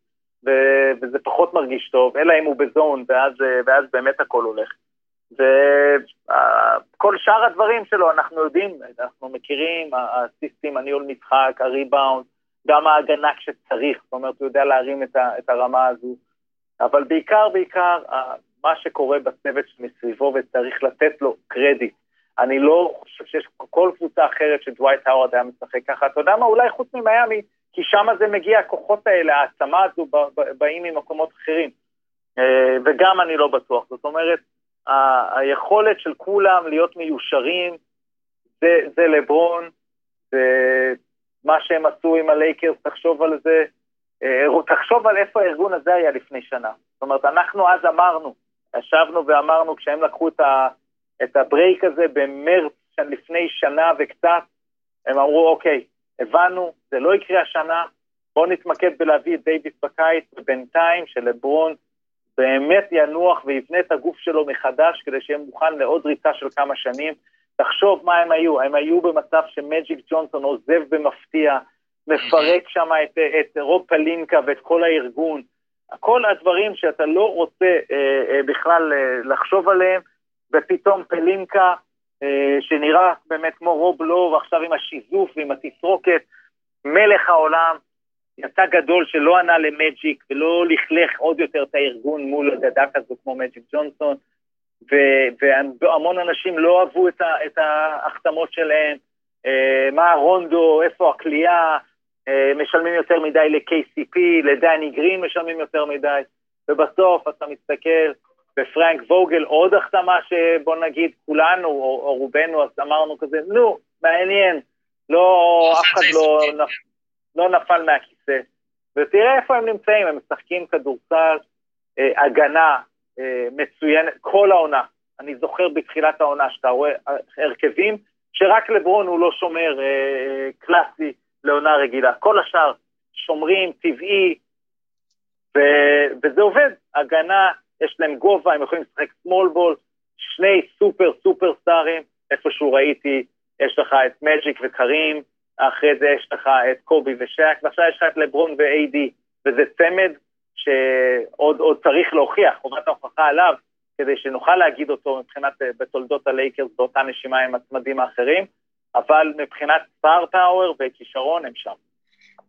ו- וזה פחות מרגיש טוב, אלא אם הוא בזון, ואז, ואז באמת הכל הולך. וכל שאר הדברים שלו אנחנו יודעים, אנחנו מכירים, הסיסטים, הניהול משחק, הריבאונד, גם ההגנה כשצריך, זאת אומרת, הוא יודע להרים את הרמה הזו, אבל בעיקר, בעיקר, מה שקורה בצוות שמסביבו וצריך לתת לו קרדיט. אני לא חושב שיש כל קבוצה אחרת שדווייט האוורד היה משחק ככה. אתה יודע מה, אולי חוץ ממיאמי, כי שם זה מגיע, הכוחות האלה, העצמה הזו, באים ממקומות אחרים. אה, וגם אני לא בטוח. זאת אומרת, היכולת של כולם להיות מיושרים, זה, זה לברון, ומה שהם עשו עם הלייקרס, תחשוב על זה, אה, תחשוב על איפה הארגון הזה היה לפני שנה. זאת אומרת, אנחנו אז אמרנו, ישבנו ואמרנו, כשהם לקחו את, ה, את ה break הזה במרץ לפני שנה וקצת, הם אמרו, אוקיי, הבנו, זה לא יקרה השנה, בואו נתמקד בלהביא את דייוויס בקיץ, ובינתיים שלברון באמת ינוח ויבנה את הגוף שלו מחדש כדי שיהיה מוכן לעוד ריצה של כמה שנים. תחשוב מה הם היו, הם היו במצב שמג'יק ג'ונסון עוזב במפתיע, מפרק שם את, את רוב פלינקה ואת כל הארגון. כל הדברים שאתה לא רוצה אה, אה, בכלל אה, לחשוב עליהם, ופתאום פלינקה, אה, שנראה באמת כמו רוב לוב, עכשיו עם השיזוף ועם התסרוקת, מלך העולם, יצא גדול שלא ענה למג'יק ולא לכלך עוד יותר את הארגון מול אגדה כזו כמו מג'יק ג'ונסון, והמון אנשים לא אהבו את, את ההחתמות שלהם, אה, מה רונדו, איפה הכלייה, משלמים יותר מדי ל-KCP, לדני גרין משלמים יותר מדי, ובסוף אתה מסתכל בפרנק ווגל, עוד החתמה שבוא נגיד כולנו, או, או רובנו, אז אמרנו כזה, נו, מעניין, לא, אף אחד לא, נפ, לא נפל מהכיסא. ותראה איפה הם נמצאים, הם משחקים כדורסל, אה, הגנה אה, מצוינת, כל העונה. אני זוכר בתחילת העונה שאתה רואה הרכבים, שרק לברון הוא לא שומר אה, אה קלאסי, לעונה רגילה. כל השאר שומרים, טבעי, ו... וזה עובד. הגנה, יש להם גובה, הם יכולים לשחק small ball, שני סופר סופר סטארים, איפשהו ראיתי, יש לך את מג'יק וקרים, אחרי זה יש לך את קובי ושאק, ועכשיו יש לך את לברון ואיי-די, וזה צמד שעוד צריך להוכיח, חובת ההוכחה עליו, כדי שנוכל להגיד אותו מבחינת, בתולדות הלייקרס באותה נשימה עם הצמדים האחרים. אבל מבחינת star power וכישרון הם שם.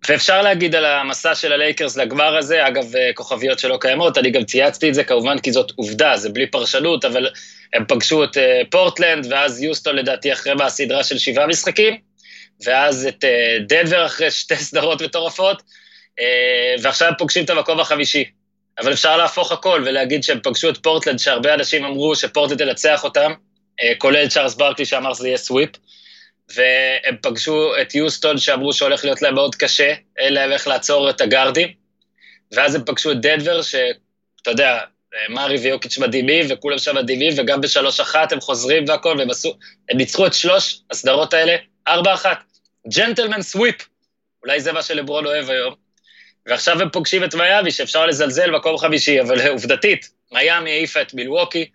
ואפשר להגיד על המסע של הלייקרס לגמר הזה, אגב, אה, כוכביות שלא קיימות, אני גם צייצתי את זה כמובן כי זאת עובדה, זה בלי פרשנות, אבל הם פגשו את אה, פורטלנד, ואז יוסטון לדעתי אחרי מהסדרה של שבעה משחקים, ואז את אה, דנבר אחרי שתי סדרות מטורפות, ועכשיו הם פוגשים את המקום החמישי. אבל אפשר להפוך הכל ולהגיד שהם פגשו את פורטלנד, שהרבה אנשים אמרו שפורטלנד תנצח אותם, כולל צ'ארלס ברקלי שאמר שזה יהיה סוויפ. והם פגשו את יוסטון שאמרו שהולך להיות להם מאוד קשה, אין להם איך לעצור את הגארדים, ואז הם פגשו את דנבר, שאתה יודע, מארי ויוקיץ' מדהימים, וכולם שם מדהימים, וגם בשלוש אחת הם חוזרים והכל, והם עשו, הם ניצחו את שלוש הסדרות האלה, ארבע אחת. Gentleman sweep, אולי זה מה שלברון אוהב היום. ועכשיו הם פוגשים את מיאמי, שאפשר לזלזל מקום חמישי, אבל עובדתית, מיאמי העיפה את מילווקי,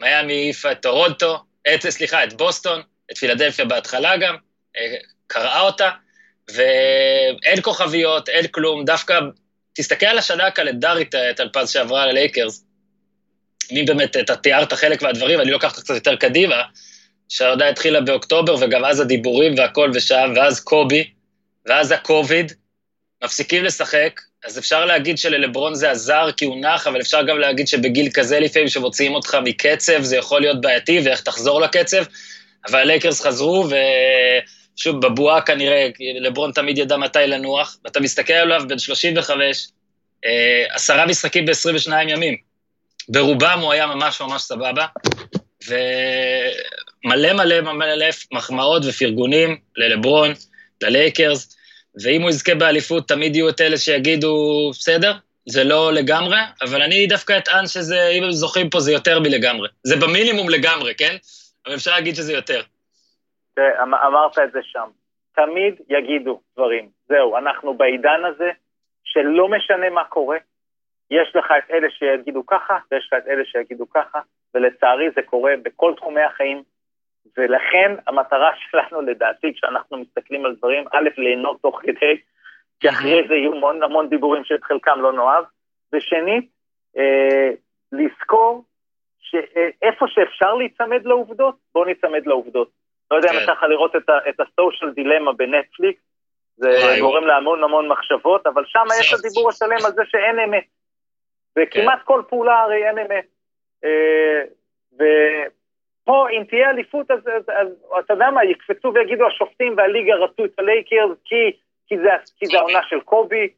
מיאמי העיפה את טורונטו, את, סליחה, את בוסטון, את פילדלפיה בהתחלה גם, אה, קראה אותה, ואין כוכביות, אין כלום, דווקא, תסתכל על השנה הקלנדרית, אה, טלפז, שעברה ללייקרס, מי באמת, אתה תיארת חלק מהדברים, אני לוקח אותך קצת יותר קדימה, שהעונה התחילה באוקטובר, וגם אז הדיבורים והכל ושם, ואז קובי, ואז הקוביד, מפסיקים לשחק, אז אפשר להגיד שללברון זה עזר כי הוא נח, אבל אפשר גם להגיד שבגיל כזה לפעמים, שמוציאים אותך מקצב, זה יכול להיות בעייתי, ואיך תחזור לקצב. אבל הלייקרס חזרו, ושוב, בבועה כנראה, לברון תמיד ידע מתי לנוח, ואתה מסתכל עליו, בן 35, אה, עשרה משחקים ב-22 ימים. ברובם הוא היה ממש ממש סבבה, ומלא מלא מלא מחמאות ופרגונים ללברון, ללייקרס, ואם הוא יזכה באליפות, תמיד יהיו את אלה שיגידו, בסדר, זה לא לגמרי, אבל אני דווקא אטען שזה, אם הם זוכים פה, זה יותר מלגמרי. זה במינימום לגמרי, כן? אבל אפשר להגיד שזה יותר. אמ-, אמרת את זה שם. תמיד יגידו דברים. זהו, אנחנו בעידן הזה שלא משנה מה קורה, יש לך את אלה שיגידו ככה, ויש לך את אלה שיגידו ככה, ולצערי זה קורה בכל תחומי החיים, ולכן המטרה שלנו לדעתי, כשאנחנו מסתכלים על דברים, א', ליהנות תוך כדי, כי אחרי זה יהיו המון המון דיבורים שאת חלקם לא נאהב, ושנית, אה, לזכור שאיפה שאפשר להיצמד לעובדות, בואו ניצמד לעובדות. לא יודע אם כן. יצא לך לראות את ה Social Dilemma בנטפליקס, זה גורם להמון המון מחשבות, אבל שם יש את הדיבור השלם על זה שאין אמת. וכמעט כן. כל פעולה הרי אין אמת. אה, ופה, אם תהיה אליפות, אז, אז, אז אתה יודע מה, יקפצו ויגידו השופטים והליגה רצו את הלייקרס כי, כי, זה, כי זה העונה של קובי,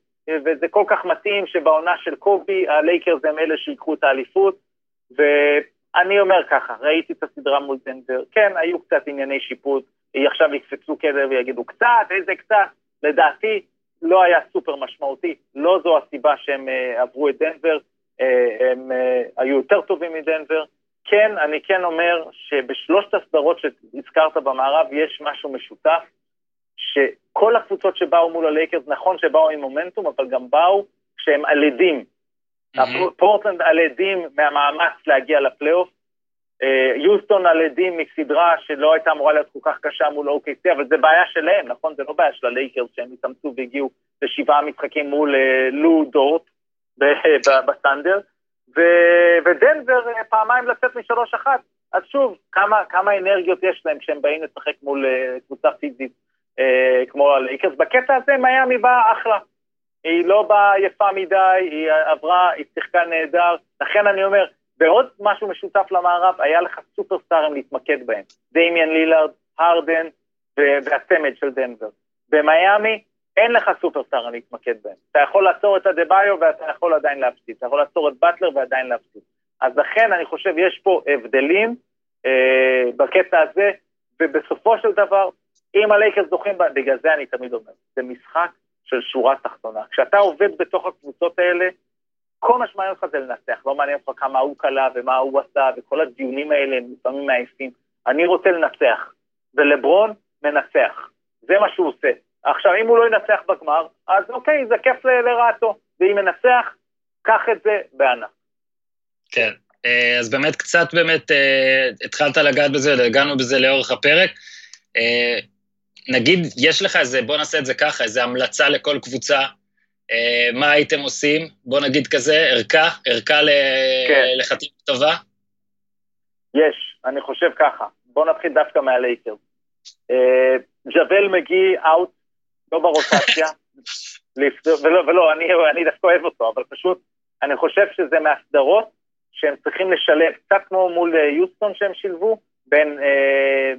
וזה כל כך מתאים שבעונה של קובי, הלייקרס הם אלה שיקחו את האליפות. ואני אומר ככה, ראיתי את הסדרה מול דנבר, כן, היו קצת ענייני שיפוט, עכשיו יקפצו כזה ויגידו קצת, איזה קצת, לדעתי לא היה סופר משמעותי, לא זו הסיבה שהם uh, עברו את דנבר, uh, הם uh, היו יותר טובים מדנבר. כן, אני כן אומר שבשלושת הסדרות שהזכרת במערב יש משהו משותף, שכל הקבוצות שבאו מול הלייקרס, נכון שבאו עם מומנטום, אבל גם באו כשהם עלידים פורטלנד על עדים מהמאמץ להגיע לפלייאוף. אה, יוסטון על עדים מסדרה שלא הייתה אמורה להיות כל כך קשה מול OKC, אבל זה בעיה שלהם, נכון? זה לא בעיה של הלייקרס שהם התאמצו והגיעו לשבעה משחקים מול אה, לו דורט בסטנדר, ודנבר אה, פעמיים לצאת משלוש אחת. אז שוב, כמה, כמה אנרגיות יש להם כשהם באים לשחק מול קבוצה פיזית כמו הלייקרס. בקטע הזה מיאמי באה אחלה. היא לא באה יפה מדי, היא עברה, היא שיחקה נהדר. לכן אני אומר, ועוד משהו משותף למערב, היה לך סופרסטארים להתמקד בהם. דמיאן לילארד, הרדן והצמד של דנבר. במיאמי אין לך סופרסטארים להתמקד בהם. אתה יכול לעצור את הדה-ביו ואתה יכול עדיין להפסיד. אתה יכול לעצור את באטלר ועדיין להפסיד. אז לכן אני חושב יש פה הבדלים אה, בקטע הזה, ובסופו של דבר, אם הלייקרס זוכים, בגלל זה אני תמיד אומר, זה משחק של שורה תחתונה. כשאתה עובד בתוך הקבוצות האלה, כל מה שמעניין אותך זה לנצח, לא מעניין אותך כמה הוא קלה ומה הוא עשה, וכל הדיונים האלה הם לפעמים מעייפים. אני רוצה לנצח, ולברון מנצח. זה מה שהוא עושה. עכשיו, אם הוא לא ינצח בגמר, אז אוקיי, זה כיף לרעתו. ואם ינצח, קח את זה בענק. כן, אה, אז באמת קצת באמת אה, התחלת לגעת בזה, הגענו בזה לאורך הפרק. נגיד, יש לך איזה, בוא נעשה את זה ככה, איזה המלצה לכל קבוצה, אה, מה הייתם עושים? בוא נגיד כזה, ערכה, ערכה כן. לחתימה טובה? יש, אני חושב ככה. בוא נתחיל דווקא מהלייקר. אה, ג'בל מגי אאוט, לא ברוטציה, ולא, ולא, אני, אני דווקא אוהב אותו, אבל פשוט, אני חושב שזה מהסדרות שהם צריכים לשלב, קצת כמו מול אה, יוסטון שהם שילבו, בין אה,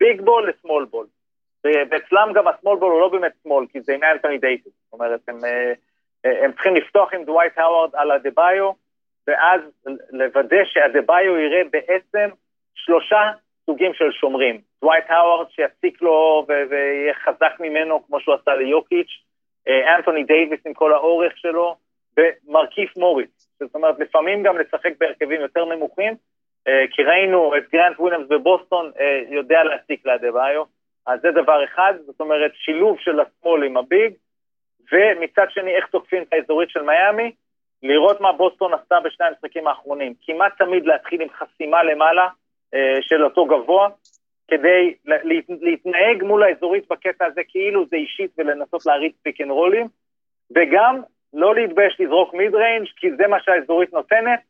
big ball ל small ball. ואצלם גם ה small ball הוא לא באמת small, כי זה עם אנטוני דייוויס. זאת אומרת, הם, אה, אה, הם צריכים לפתוח עם דווייט האווארד על אדבאיו, ואז לוודא שאדבאיו יראה בעצם שלושה סוגים של שומרים. דווייט האווארד שיציק לו ויהיה חזק ממנו, כמו שהוא עשה ליוקיץ', אה, אנטוני דייוויס עם כל האורך שלו, ומרקיף מוריס. זאת אומרת, לפעמים גם לשחק בהרכבים יותר נמוכים, כי ראינו את גרנט וויליאמס בבוסטון יודע להציק לאדבאיו. אז זה דבר אחד, זאת אומרת שילוב של ה small עם ה big, ומצד שני איך תוקפים את האזורית של מיאמי, לראות מה בוסטון עשתה בשני המשחקים האחרונים. כמעט תמיד להתחיל עם חסימה למעלה אה, של אותו גבוה, כדי לה, להתנהג מול האזורית בקטע הזה כאילו זה אישית ולנסות להריץ pick and roll ים, וגם לא להתבייש לזרוק mid range כי זה מה שהאזורית נותנת,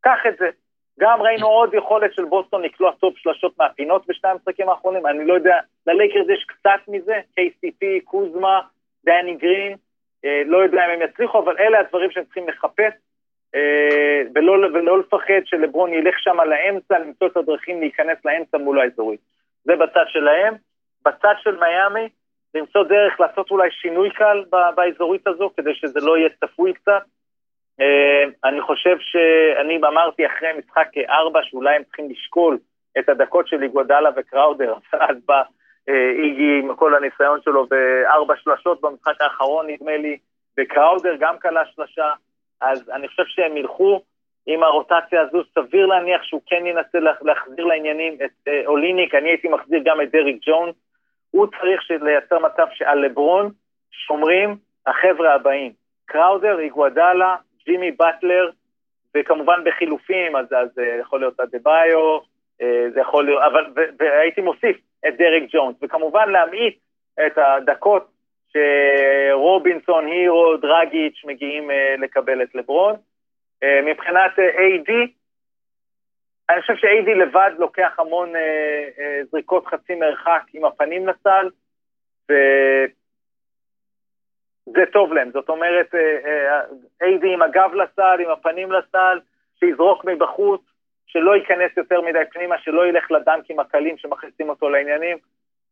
קח את זה. גם ראינו עוד יכולת של בוסטון לקלוע טוב שלשות מהפינות בשני המשחקים האחרונים, אני לא יודע, ללייקרס יש קצת מזה, KCP, קוזמה, דני גרין, אה, לא יודע אם הם יצליחו, אבל אלה הדברים שהם צריכים לחפש, אה, ולא, ולא לפחד שלברון ילך שם לאמצע, למצוא את הדרכים להיכנס לאמצע מול האזורית. זה בצד שלהם. בצד של מיאמי, למצוא דרך לעשות אולי שינוי קל באזורית הזו, כדי שזה לא יהיה צפוי קצת. אה, אני חושב שאני אמרתי אחרי משחק ארבע, שאולי הם צריכים לשקול את הדקות של איגוודאלה וקראודר, אז בא אה, איגי עם כל הניסיון שלו וארבע שלשות במשחק האחרון, נדמה לי, וקראודר גם כלה שלשה, אז אני חושב שהם ילכו עם הרוטציה הזו, סביר להניח שהוא כן ינסה להחזיר לעניינים את אה, אוליניק, אני הייתי מחזיר גם את דריק ג'ונס, הוא צריך לייצר מצב שעל לברון שומרים החבר'ה הבאים, קראודר, איגוודאלה, ג'ימי באטלר, וכמובן בחילופים, אז זה יכול להיות אדה-ביו, אה, זה יכול להיות, אבל, והייתי מוסיף את דרק ג'ונס, וכמובן להמעיט את הדקות שרובינסון, הירו, דרגיץ' מגיעים אה, לקבל את לברון. אה, מבחינת AD, אני חושב ש-AD לבד לוקח המון זריקות חצי מרחק עם הפנים לסל, זה טוב להם, זאת אומרת, איידי עם הגב לסל, עם הפנים לסל, שיזרוק מבחוץ, שלא ייכנס יותר מדי פנימה, שלא ילך לדנקים הקלים שמכניסים אותו לעניינים.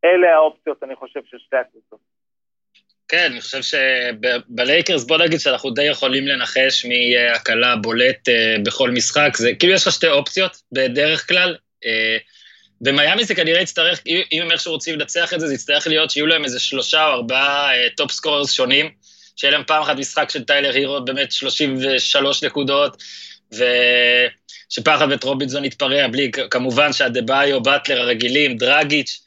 אלה האופציות, אני חושב, של שתי הקבוצות. כן, אני חושב שבלייקרס, בוא נגיד שאנחנו די יכולים לנחש מי יהיה הקלה בולט uh, בכל משחק. זה כאילו יש לך שתי אופציות בדרך כלל. במיאמי זה כנראה יצטרך, אם הם איכשהו רוצים לנצח את זה, זה יצטרך להיות שיהיו להם איזה שלושה או ארבעה top scorers שונים, שיהיה להם פעם אחת משחק של טיילר הירו, באמת 33 נקודות, ושפעם אחת בית רובינזון יתפרע, בלי, כמובן שאדבאיו, באטלר הרגילים, דרגיץ',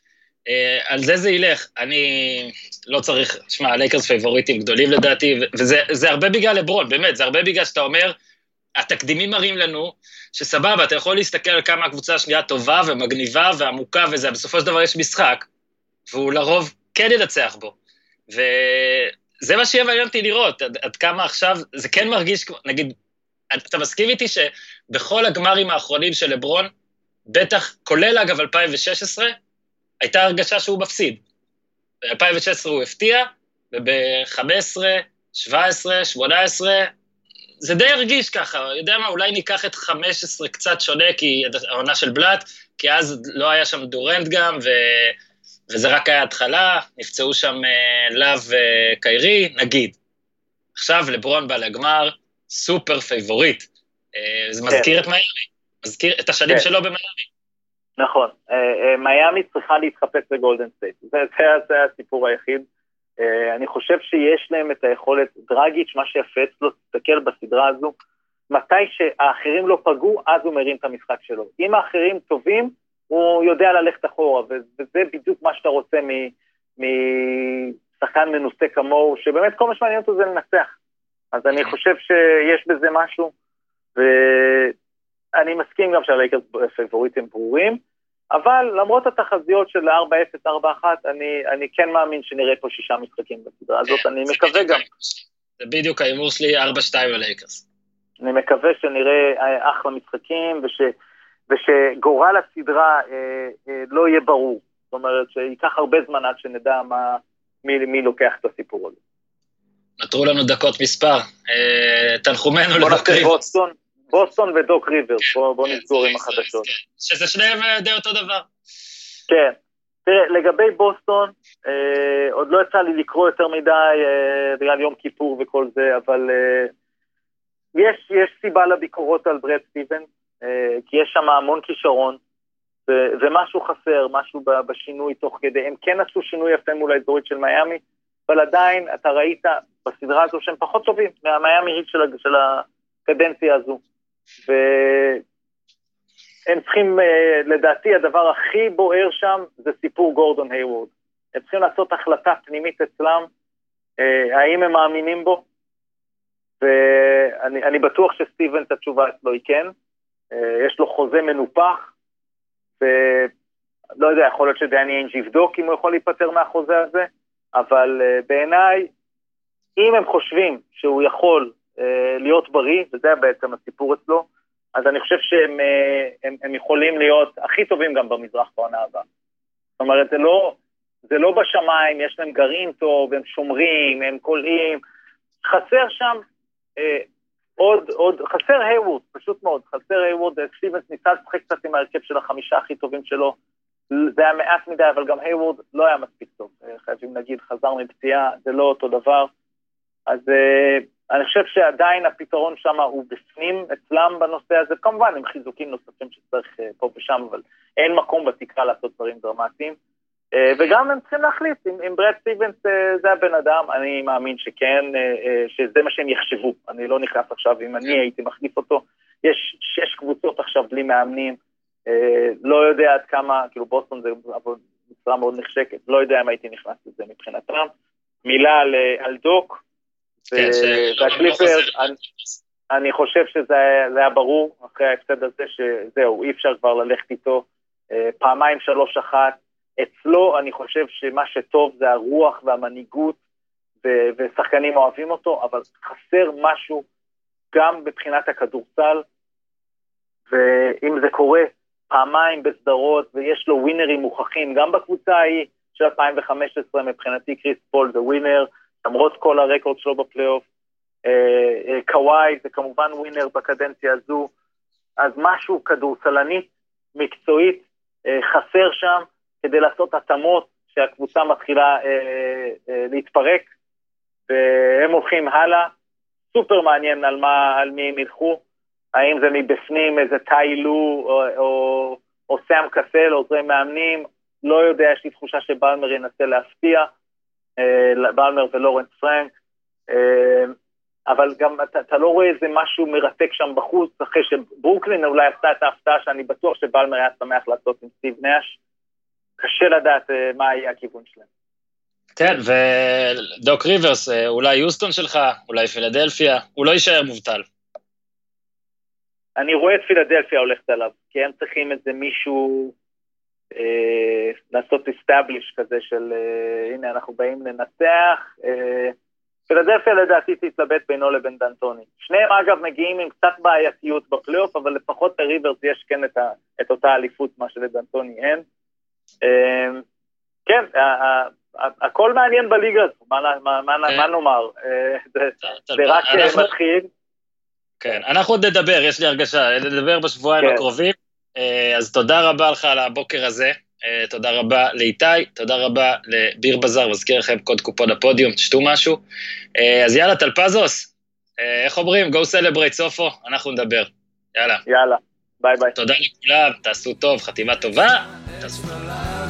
אה, על זה זה ילך. אני לא צריך, שמע, הלייקרס פייבוריטים גדולים לדעתי, וזה הרבה בגלל לברון, באמת, זה הרבה בגלל שאתה אומר, התקדימים מראים לנו שסבבה, אתה יכול להסתכל על כמה הקבוצה השנייה טובה ומגניבה ועמוקה וזה, בסופו של דבר יש משחק, והוא לרוב כן ינצח בו. וזה מה שיהיה מעניין אותי לראות, עד, עד כמה עכשיו, זה כן מרגיש, נגיד, אתה מסכים איתי שבכל הגמרים האחרונים של לברון, בטח, כולל אגב 2016, הייתה הרגשה שהוא מפסיד. ב-2016 הוא הפתיע, וב-15, 17, 18, זה די הרגיש ככה, יודע מה, אולי ניקח את 15 קצת שונה, כי העונה של בלאט, כי אז לא היה שם דורנט גם, ו... וזה רק היה התחלה, נפצעו שם אה, לאב וקיירי, נגיד. עכשיו לברון בא לגמר, סופר פייבוריט. אה, זה כן. מזכיר את מיאמי, מזכיר את השנים כן. שלו במיאמי. נכון, אה, מיאמי צריכה להתחפש לגולדן סטייט, זה, זה, זה הסיפור היחיד. אני חושב שיש להם את היכולת, דרגיץ', מה שיפה אצלו, תסתכל בסדרה הזו, מתי שהאחרים לא פגעו, אז הוא מרים את המשחק שלו. אם האחרים טובים, הוא יודע ללכת אחורה, וזה בדיוק מה שאתה רוצה משחקן מנוסה כמוהו, שבאמת כל מה שמעניין אותו זה לנצח. אז אני חושב שיש בזה משהו, ואני מסכים גם שהלייקרס פייבוריטים ברורים, אבל למרות התחזיות של 4-0, 4-1, אני, אני כן מאמין שנראה פה שישה משחקים בסדרה הזאת, אני מקווה גם. זה בדיוק ההימור שלי, 4-2 ללייקרס. אני מקווה שנראה אחלה משחקים, וש... ושגורל הסדרה אה, אה, לא יהיה ברור. זאת אומרת, שייקח הרבה זמן עד שנדע מה, מי, מי לוקח את הסיפור הזה. נותרו לנו דקות מספר. אה, תנחומינו. בוסטון, בוסטון ודוק ריברס, כן, בוא, בוא כן, נסגור עם החדשות. כן. שזה שניהם אה, די אותו דבר. כן. תראה, לגבי בוסטון, אה, עוד לא יצא לי לקרוא יותר מדי אה, בגלל יום כיפור וכל זה, אבל אה, יש, יש סיבה לביקורות על ברד סטיבנס. אה, כי יש שם המון כישרון, ומשהו חסר, משהו בשינוי תוך כדי. הם כן עשו שינוי יפה מול האזורית של מיאמי, אבל עדיין אתה ראית בסדרה הזו שהם פחות טובים מהמיאמי היט של, של הקדנציה הזו. והם צריכים, אה, לדעתי, הדבר הכי בוער שם זה סיפור גורדון היוורד. הם צריכים לעשות החלטה פנימית אצלם, אה, האם הם מאמינים בו, ואני בטוח שסטיבנס התשובה אצלו היא כן, אה, יש לו חוזה מנופח, ולא יודע, יכול להיות שדני אינג' יבדוק אם הוא יכול להיפטר מהחוזה הזה, אבל בעיניי, אם הם חושבים שהוא יכול להיות בריא, וזה בעצם הסיפור אצלו, אז אני חושב שהם הם, הם יכולים להיות הכי טובים גם במזרח בעונה הבאה. זאת אומרת, זה לא, זה לא בשמיים, יש להם גרעין טוב, הם שומרים, הם כולאים. חסר שם עוד, עוד, חסר היוורד, פשוט מאוד, חסר היוורד, סטיבנס ניסה לשחק קצת עם ההרכב של החמישה הכי טובים שלו, זה היה מעט מדי, אבל גם היוורד לא היה מספיק טוב, אה, חייבים להגיד, חזר מפציעה, זה לא אותו דבר, אז uh, אני חושב שעדיין הפתרון שם הוא בפנים אצלם בנושא הזה, כמובן עם חיזוקים נוספים שצריך uh, פה ושם, אבל אין מקום בתקרה לעשות דברים דרמטיים. אה, וגם הם צריכים להחליט אם, אם ברד סטיבנס אה, זה הבן אדם, אני מאמין שכן, אה, שזה מה שהם יחשבו. אני לא נכנס עכשיו, אם אני הייתי מחליף אותו, יש שש קבוצות עכשיו בלי מאמנים, לא יודע עד כמה, כאילו בוסטון זה משרה מאוד נחשקת, לא יודע אם הייתי נכנס לזה מבחינתם. מילה על דוק, כן, והקליפר, אני, אני חושב שזה היה ברור אחרי ההפסד הזה, שזהו, אי אפשר כבר ללכת איתו. פעמיים שלוש אחת, אצלו אני חושב שמה שטוב זה הרוח והמנהיגות, ו- ושחקנים אוהבים אותו, אבל חסר משהו גם מבחינת הכדורסל, ואם זה קורה פעמיים בסדרות ויש לו ווינרים מוכחים, גם בקבוצה ההיא של 2015 מבחינתי קריס פול זה winner, למרות כל הרקורד שלו בפלייאוף. אה, אה, קוואי זה כמובן winner בקדנציה הזו, אז משהו כדורסלנית, מקצועית, אה, חסר שם, כדי לעשות התאמות שהקבוצה מתחילה להתפרק, והם הולכים הלאה. סופר מעניין על, מה, על מי הם ילכו, האם זה מבפנים איזה טיילו או, או, או סאם קסל, עוזרי מאמנים, לא יודע, יש לי תחושה שבלמר ינסה להפתיע, בלמר ולורנס פרנק, אה, אבל גם אתה, אתה לא רואה איזה משהו מרתק שם בחוץ, אחרי שברוקלין אולי עשתה את ההפתעה שאני בטוח שבלמר היה שמח לעשות עם סטיב נאש. קשה לדעת אה, מה יהיה הכיוון שלהם. כן, ודוק ריברס, אה, אולי יוסטון שלך, אולי פילדלפיה, הוא לא יישאר מובטל. אני רואה את פילדלפיה הולכת עליו, כי הם צריכים איזה מישהו אה, לעשות אסטאבליש כזה של אה, הנה אנחנו באים לנצח. אה, פילדלפיה לדעתי תתלבט בינו לבין דנטוני. שניהם אגב מגיעים עם קצת בעייתיות בפלייאוף, אבל לפחות לריברס יש כן את, ה, את אותה אליפות, מה שלדנטוני אין. אה, כן, הכל מעניין בליגה הזו, מה, מה, מה, מה. נאמר? אה, זה, רק. מתחיל. כן, אנחנו עוד נדבר, יש לי הרגשה, נדבר בשבועיים כן. הקרובים. אה, אז תודה רבה לך על הבוקר הזה, אה, תודה רבה לאיתי, תודה רבה לביר בזאר, מזכיר לכם קוד קופון הפודיום, תשתו משהו. אה, אז יאללה, טלפזוס, איך אומרים? Go celebrate סופו, אנחנו נדבר. יאללה. יאללה, ביי ביי. תודה לכולם, תעשו טוב, חתימה טובה. תעשו טוב.